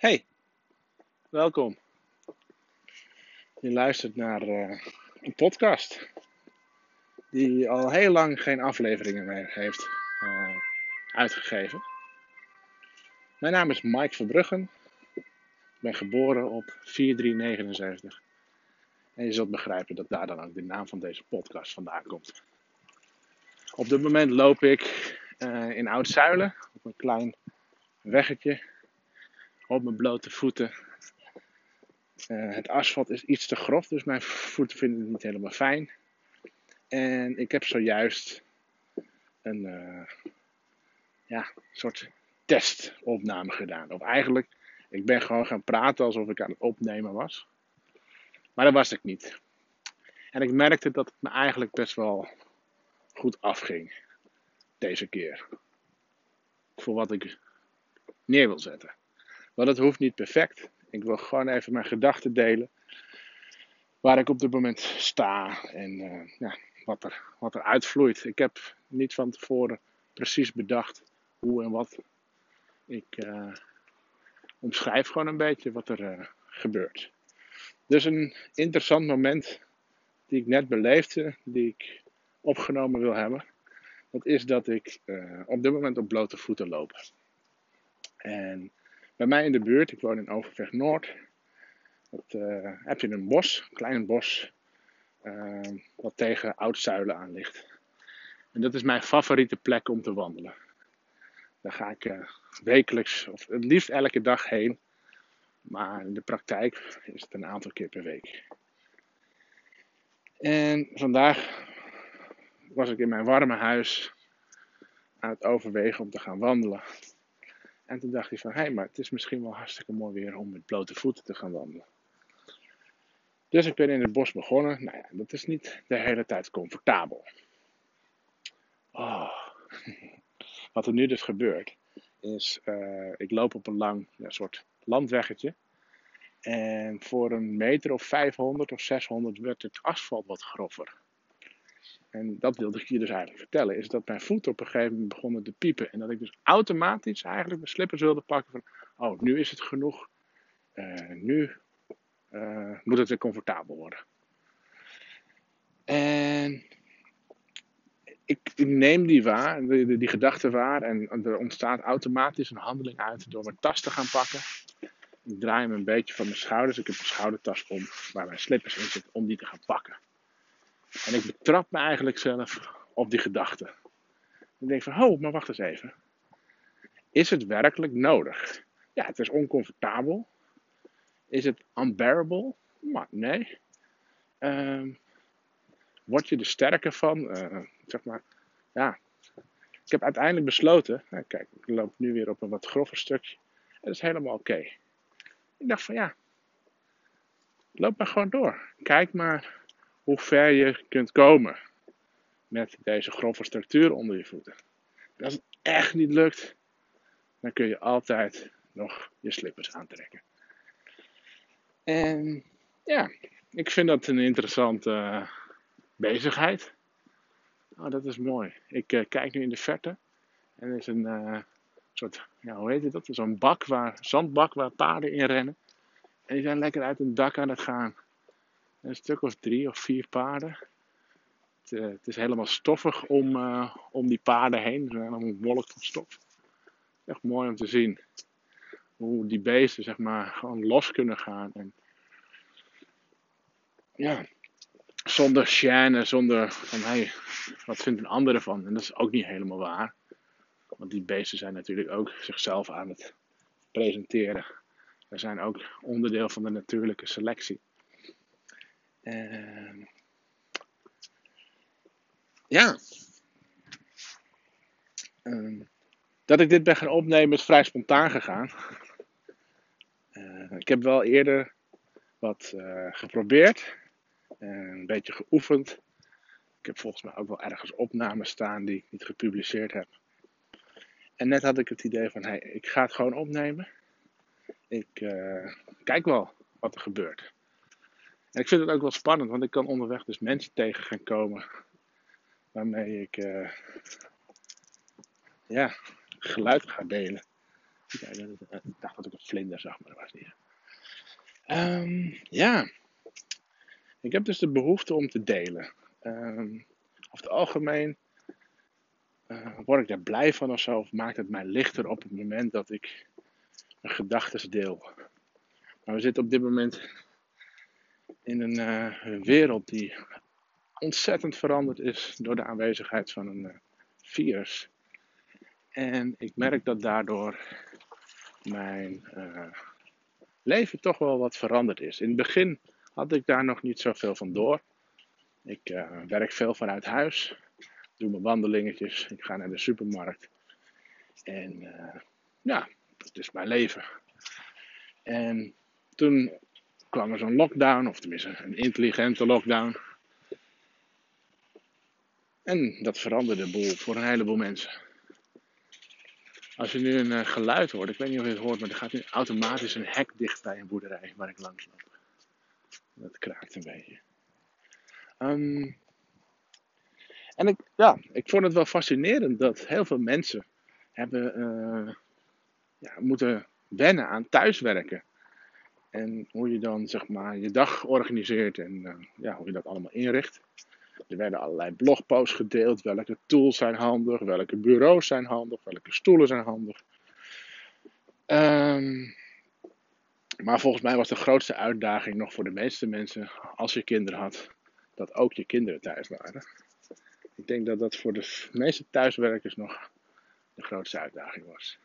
Hey, welkom. Je luistert naar eh, een podcast die al heel lang geen afleveringen meer heeft eh, uitgegeven. Mijn naam is Mike Verbruggen. Ik ben geboren op 4379. En je zult begrijpen dat daar dan ook de naam van deze podcast vandaan komt. Op dit moment loop ik uh, in Oud-Zuilen op een klein weggetje op mijn blote voeten. Uh, het asfalt is iets te grof, dus mijn voeten vinden het niet helemaal fijn. En ik heb zojuist een uh, ja, soort testopname gedaan. Of eigenlijk, ik ben gewoon gaan praten alsof ik aan het opnemen was. Maar dat was ik niet. En ik merkte dat het me eigenlijk best wel goed afging. Deze keer. Voor wat ik neer wil zetten. Maar dat hoeft niet perfect. Ik wil gewoon even mijn gedachten delen. Waar ik op dit moment sta en uh, ja, wat, er, wat er uitvloeit. Ik heb niet van tevoren precies bedacht hoe en wat. Ik uh, omschrijf gewoon een beetje wat er uh, gebeurt. Dus een interessant moment die ik net beleefde, die ik opgenomen wil hebben. Dat is dat ik op dit moment op blote voeten loop. En bij mij in de buurt, ik woon in Overweg Noord, dat, uh, heb je een bos, een klein bos, uh, wat tegen Oud-Zuilen aan ligt. En dat is mijn favoriete plek om te wandelen. Daar ga ik uh, wekelijks, of het liefst elke dag heen. Maar in de praktijk is het een aantal keer per week. En vandaag was ik in mijn warme huis aan het overwegen om te gaan wandelen. En toen dacht hij van, hé, hey, maar het is misschien wel hartstikke mooi weer om met blote voeten te gaan wandelen. Dus ik ben in het bos begonnen. Nou ja, dat is niet de hele tijd comfortabel. Oh. Wat er nu dus gebeurt, is, uh, ik loop op een lang soort landweggetje. En voor een meter of 500 of 600 werd het asfalt wat grover. En dat wilde ik je dus eigenlijk vertellen. Is dat mijn voeten op een gegeven moment begonnen te piepen. En dat ik dus automatisch eigenlijk mijn slippers wilde pakken van... Oh, nu is het genoeg. Uh, nu uh, moet het weer comfortabel worden. En ik, neem die waar, die, die gedachte waar. En er ontstaat automatisch een handeling uit door mijn tas te gaan pakken. Ik draai hem een beetje van mijn schouders. Ik heb een schoudertas om waar mijn slippers in zitten om die te gaan pakken. En ik betrap me eigenlijk zelf op die gedachte. Ik denk van, oh, maar wacht eens even. Is het werkelijk nodig? Ja, het is oncomfortabel. Is het unbearable? Maar nee. Uh, word je er sterker van? Uh, zeg maar, ja. Ik heb uiteindelijk besloten, nou, kijk, ik loop nu weer op een wat grover stukje. Dat is helemaal oké. Ik dacht van ja, loop maar gewoon door. Kijk maar hoe ver je kunt komen met deze grove structuur onder je voeten. En als het echt niet lukt, dan kun je altijd nog je slippers aantrekken. En ja, ik vind dat een interessante uh, bezigheid. Oh, dat is mooi. Ik uh, kijk nu in de verte en er is een uh, soort, ja, hoe heet het dat? Zo'n bak waar, zandbak waar paarden in rennen. En die zijn lekker uit een dak aan het gaan. Een stuk of drie of vier paarden. Het, uh, het is helemaal stoffig om, uh, om die paarden heen. Is helemaal een wolk van stof. Echt mooi om te zien. Hoe die beesten zeg maar gewoon los kunnen gaan. En ja, zonder chaîne, zonder van hey, wat vindt een ander ervan? En dat is ook niet helemaal waar. Want die beesten zijn natuurlijk ook zichzelf aan het presenteren. Ze zijn ook onderdeel van de natuurlijke selectie. Uh, ja. Uh, dat ik dit ben gaan opnemen is vrij spontaan gegaan. Uh, ik heb wel eerder wat eh, geprobeerd. een beetje geoefend. Ik heb volgens mij ook wel ergens opnames staan die ik niet gepubliceerd heb. En net had ik het idee van, hey, ik ga het gewoon opnemen. Ik uh, kijk wel wat er gebeurt. En ik vind het ook wel spannend, want ik kan onderweg dus mensen tegen gaan komen waarmee ik uh, ja, geluid ga delen. ik dacht dat ik een vlinder zag, maar dat was niet. Um, ja, ik heb dus de behoefte om te delen. Um, over het algemeen uh, word ik daar blij van of zo, of maakt het mij lichter op het moment dat ik mijn gedachten deel. Maar we zitten op dit moment in een, uh, een, wereld die ontzettend veranderd is door de aanwezigheid van een uh, virus. En ik merk dat daardoor mijn leven toch wel wat veranderd is. In het begin had ik daar nog niet zoveel van door. Ik werk veel vanuit huis doe mijn wandelingetjes, ik ga naar de supermarkt. En ja, dat is mijn leven. En toen kwam er zo'n lockdown, of tenminste een intelligente lockdown. En dat veranderde de boel voor een heleboel mensen. Als je nu een uh, geluid hoort, ik weet niet of je het hoort, maar er gaat nu automatisch een hek dicht bij een boerderij waar ik langs loop. Dat kraakt een beetje. Um, en ik, ja, ik vond het wel fascinerend dat heel veel mensen hebben uh, ja, moeten wennen aan thuiswerken. En hoe je dan zeg maar je dag organiseert en uh, ja, hoe je dat allemaal inricht. Er werden allerlei blogposts gedeeld. Welke tools zijn handig, welke bureaus zijn handig, welke stoelen zijn handig. Um, maar volgens mij was de grootste uitdaging nog voor de meeste mensen, als je kinderen had, dat ook je kinderen thuis waren. Ik denk dat dat voor de meeste thuiswerkers nog de grootste uitdaging was.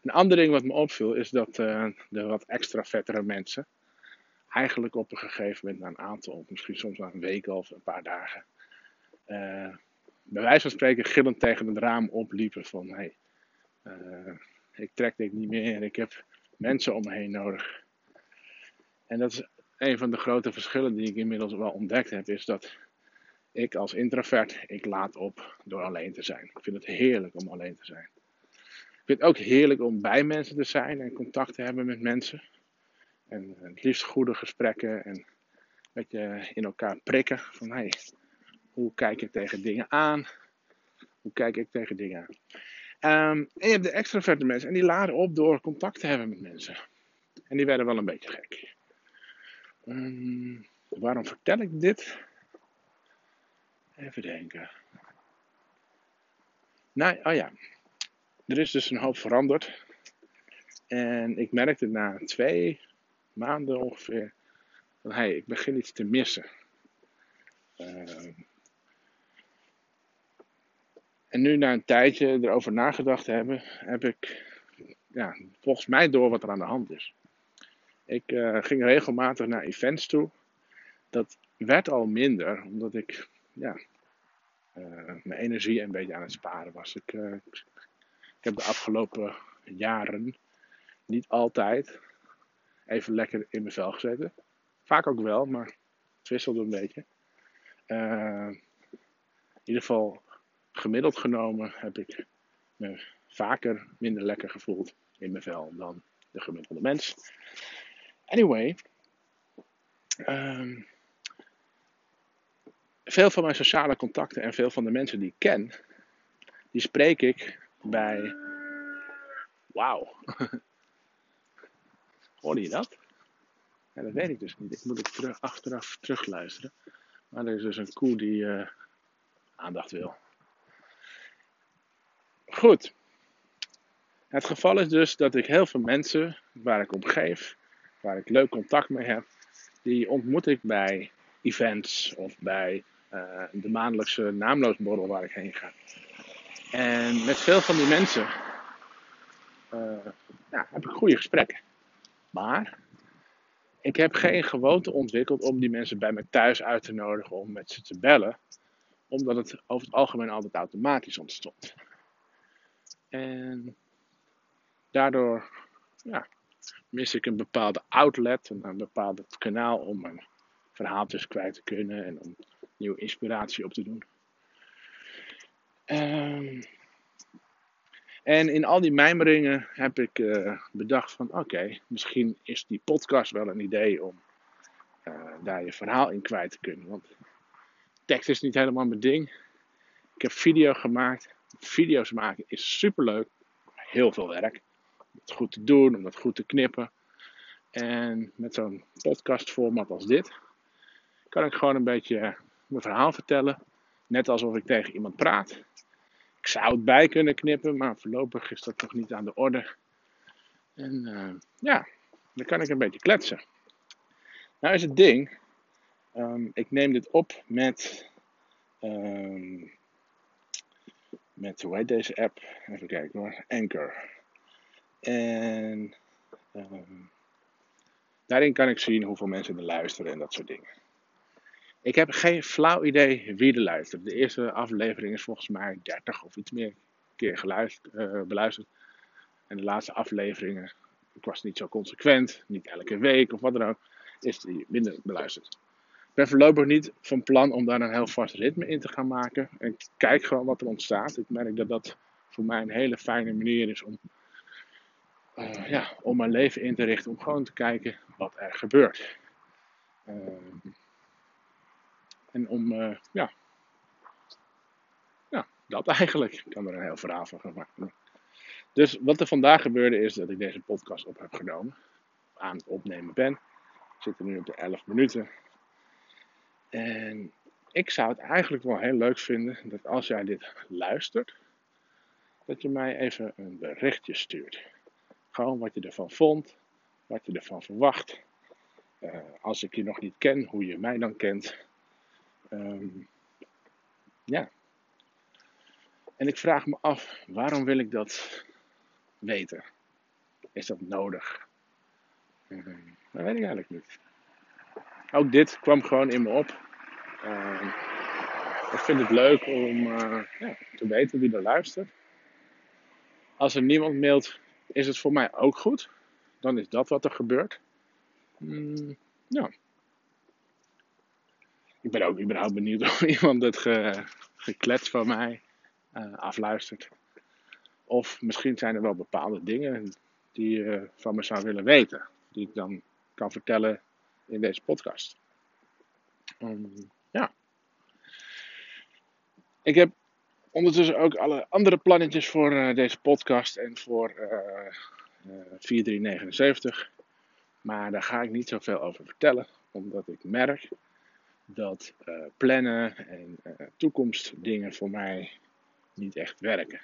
Een ander ding wat me opviel is dat de wat extra vettere mensen eigenlijk op een gegeven moment na een aantal, misschien soms na een week of een paar dagen, uh, bij wijze van spreken gillend tegen het raam opliepen van hé, uh, ik trek dit niet meer, ik heb mensen om me heen nodig. En dat is een van de grote verschillen die ik inmiddels wel ontdekt heb, is dat ik als introvert, ik laat op door alleen te zijn. Ik vind het heerlijk om alleen te zijn. Vind het ook heerlijk om bij mensen te zijn en contact te hebben met mensen. En het liefst goede gesprekken en een beetje in elkaar prikken. Van hey, hoe kijk ik tegen dingen aan? Hoe kijk ik tegen dingen aan? Um, en je hebt de extroverte mensen en die laden op door contact te hebben met mensen. En die werden wel een beetje gek. Um, waarom vertel ik dit? Even denken. Nou, oh ja. Er is dus een hoop veranderd. En ik merkte na twee maanden ongeveer van ik begin iets te missen. Uh, en nu na een tijdje erover nagedacht hebben, heb ik ja, volgens mij door wat er aan de hand is. Ik uh, ging regelmatig naar events toe. Dat werd al minder, omdat ik ja, uh, mijn energie een beetje aan het sparen was. Ik heb de afgelopen jaren niet altijd even lekker in mijn vel gezeten. Vaak ook wel, maar het wisselde een beetje. Uh, in ieder geval gemiddeld genomen heb ik me vaker minder lekker gevoeld in mijn vel dan de gemiddelde mens. Anyway, um, veel van mijn sociale contacten en veel van de mensen die ik ken, die spreek ik bij. Wauw. Hoorde je dat? Ja, dat weet ik dus niet. Ik moet het terug, achteraf terugluisteren. Maar er is dus een koe die uh, aandacht wil. Goed. Het geval is dus dat ik heel veel mensen waar ik om geef, waar ik leuk contact mee heb, die ontmoet ik bij events of bij uh, de maandelijkse naamloosborrel waar ik heen ga. En met veel van die mensen uh, ja, heb ik goede gesprekken. Maar ik heb geen gewoonte ontwikkeld om die mensen bij me thuis uit te nodigen om met ze te bellen. Omdat het over het algemeen altijd automatisch ontstond. En daardoor ja, mis ik een bepaalde outlet, een, een bepaald kanaal om mijn verhaaltjes kwijt te kunnen en om nieuwe inspiratie op te doen. Um, en in al die mijmeringen heb ik uh, bedacht van oké, misschien is die podcast wel een idee om uh, daar je verhaal in kwijt te kunnen. Want tekst is niet helemaal mijn ding. Ik heb video gemaakt. Video's maken is super leuk. Heel veel werk. het goed te doen, om dat goed te knippen. En met zo'n podcastformat als dit kan ik gewoon een beetje mijn verhaal vertellen. Net alsof ik tegen iemand praat. Ik zou het bij kunnen knippen, maar voorlopig is dat nog niet aan de orde. En uh, ja, dan kan ik een beetje kletsen. Nou is het ding, um, ik neem dit op met, um, met, hoe heet deze app? Even kijken hoor, Anchor. En um, daarin kan ik zien hoeveel mensen er luisteren en dat soort dingen. Ik heb geen flauw idee wie er luistert. De eerste aflevering is volgens mij 30 of iets meer keer geluisterd, uh, beluisterd. En de laatste afleveringen, ik was niet zo consequent, niet elke week of wat dan ook, is die minder beluisterd. Ik ben voorlopig niet van plan om daar een heel vast ritme in te gaan maken. En kijk gewoon wat er ontstaat. Ik merk dat dat voor mij een hele fijne manier is om, uh, ja, om mijn leven in te richten. Om gewoon te kijken wat er gebeurt. Uh, en om, uh, ja, ja, dat eigenlijk. Ik kan er een heel verhaal van gaan maken. Dus wat er vandaag gebeurde is dat ik deze podcast op heb genomen. Aan het opnemen ben. We zitten nu op de 11 minuten. En ik zou het eigenlijk wel heel leuk vinden dat als jij dit luistert, dat je mij even een berichtje stuurt. Gewoon wat je ervan vond, wat je ervan verwacht. Uh, als ik je nog niet ken, hoe je mij dan kent. Um, ja. En ik vraag me af, waarom wil ik dat weten? Is dat nodig? Um, dat weet ik eigenlijk niet. Ook dit kwam gewoon in me op. Uh, ik vind het leuk om uh, ja, te weten wie er luistert. Als er niemand mailt, is het voor mij ook goed. Dan is dat wat er gebeurt. Mm, ja. Ik ben ook überhaupt benieuwd of iemand het ge, geklets van mij uh, afluistert. Of misschien zijn er wel bepaalde dingen die je van me zou willen weten. Die ik dan kan vertellen in deze podcast. Um, ja. Ik heb ondertussen ook alle andere plannetjes voor uh, deze podcast en voor uh, uh, 4379. Maar daar ga ik niet zoveel over vertellen, omdat ik merk dat uh, plannen en uh, toekomstdingen voor mij niet echt werken.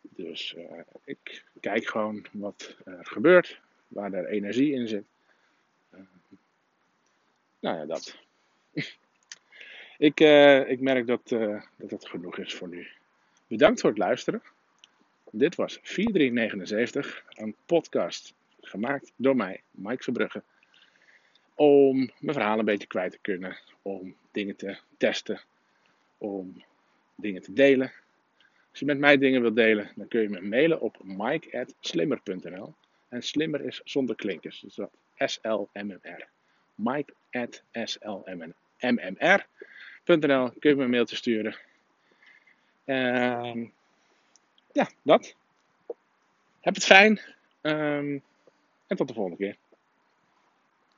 Dus uh, ik kijk gewoon wat er gebeurt, waar er energie in zit. nou ja, dat. ik, ik merk dat, dat genoeg is voor nu. Bedankt voor het luisteren. Dit was 4379, een podcast gemaakt door mij, Mike Verbrugge om mijn verhaal een beetje kwijt te kunnen, om dingen te testen, om dingen te delen. Als je met mij dingen wilt delen, dan kun je me mailen op mike.slimmer.nl. En slimmer is zonder klinkers, dus dat S-L-M-M-R. Mike.slmmr.nl kun je me een mailtje sturen. Uh, ja, dat. Heb het fijn. Um, en tot de volgende keer.